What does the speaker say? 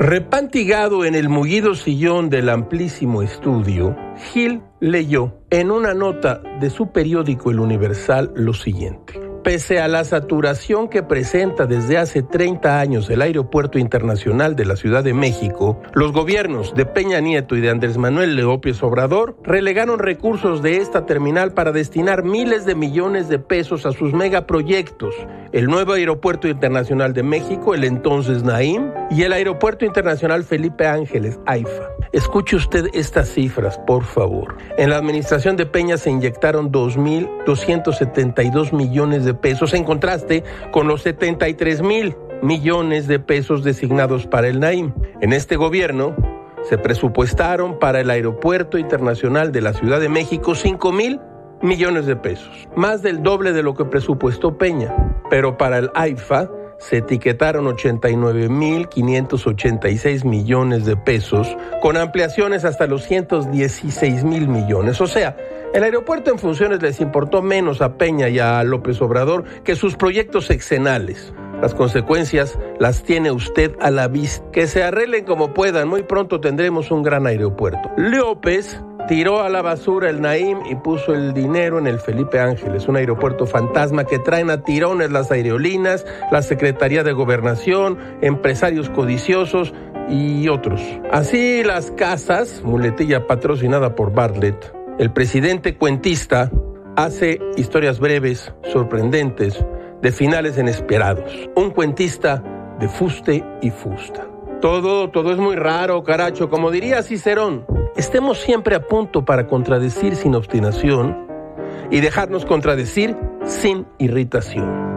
Repantigado en el mullido sillón del amplísimo estudio, Gil leyó en una nota de su periódico El Universal lo siguiente. Pese a la saturación que presenta desde hace 30 años el Aeropuerto Internacional de la Ciudad de México, los gobiernos de Peña Nieto y de Andrés Manuel López Obrador relegaron recursos de esta terminal para destinar miles de millones de pesos a sus megaproyectos, el nuevo Aeropuerto Internacional de México, el entonces Naim, y el Aeropuerto Internacional Felipe Ángeles, AIFA. Escuche usted estas cifras, por favor. En la administración de Peña se inyectaron 2.272 millones de pesos, en contraste con los 73 mil millones de pesos designados para el Naim. En este gobierno se presupuestaron para el Aeropuerto Internacional de la Ciudad de México 5 mil millones de pesos, más del doble de lo que presupuestó Peña. Pero para el AIFA se etiquetaron 89.586 millones de pesos, con ampliaciones hasta los 116 mil millones. O sea, el aeropuerto en funciones les importó menos a Peña y a López Obrador que sus proyectos exenales. Las consecuencias las tiene usted a la vista. Que se arreglen como puedan, muy pronto tendremos un gran aeropuerto. López tiró a la basura el Naim y puso el dinero en el Felipe Ángeles, un aeropuerto fantasma que traen a tirones las aerolíneas, la Secretaría de Gobernación, empresarios codiciosos y otros. Así las casas, muletilla patrocinada por Bartlett, el presidente cuentista hace historias breves, sorprendentes, de finales inesperados. Un cuentista de fuste y fusta. Todo, todo es muy raro, caracho. Como diría Cicerón, estemos siempre a punto para contradecir sin obstinación y dejarnos contradecir sin irritación.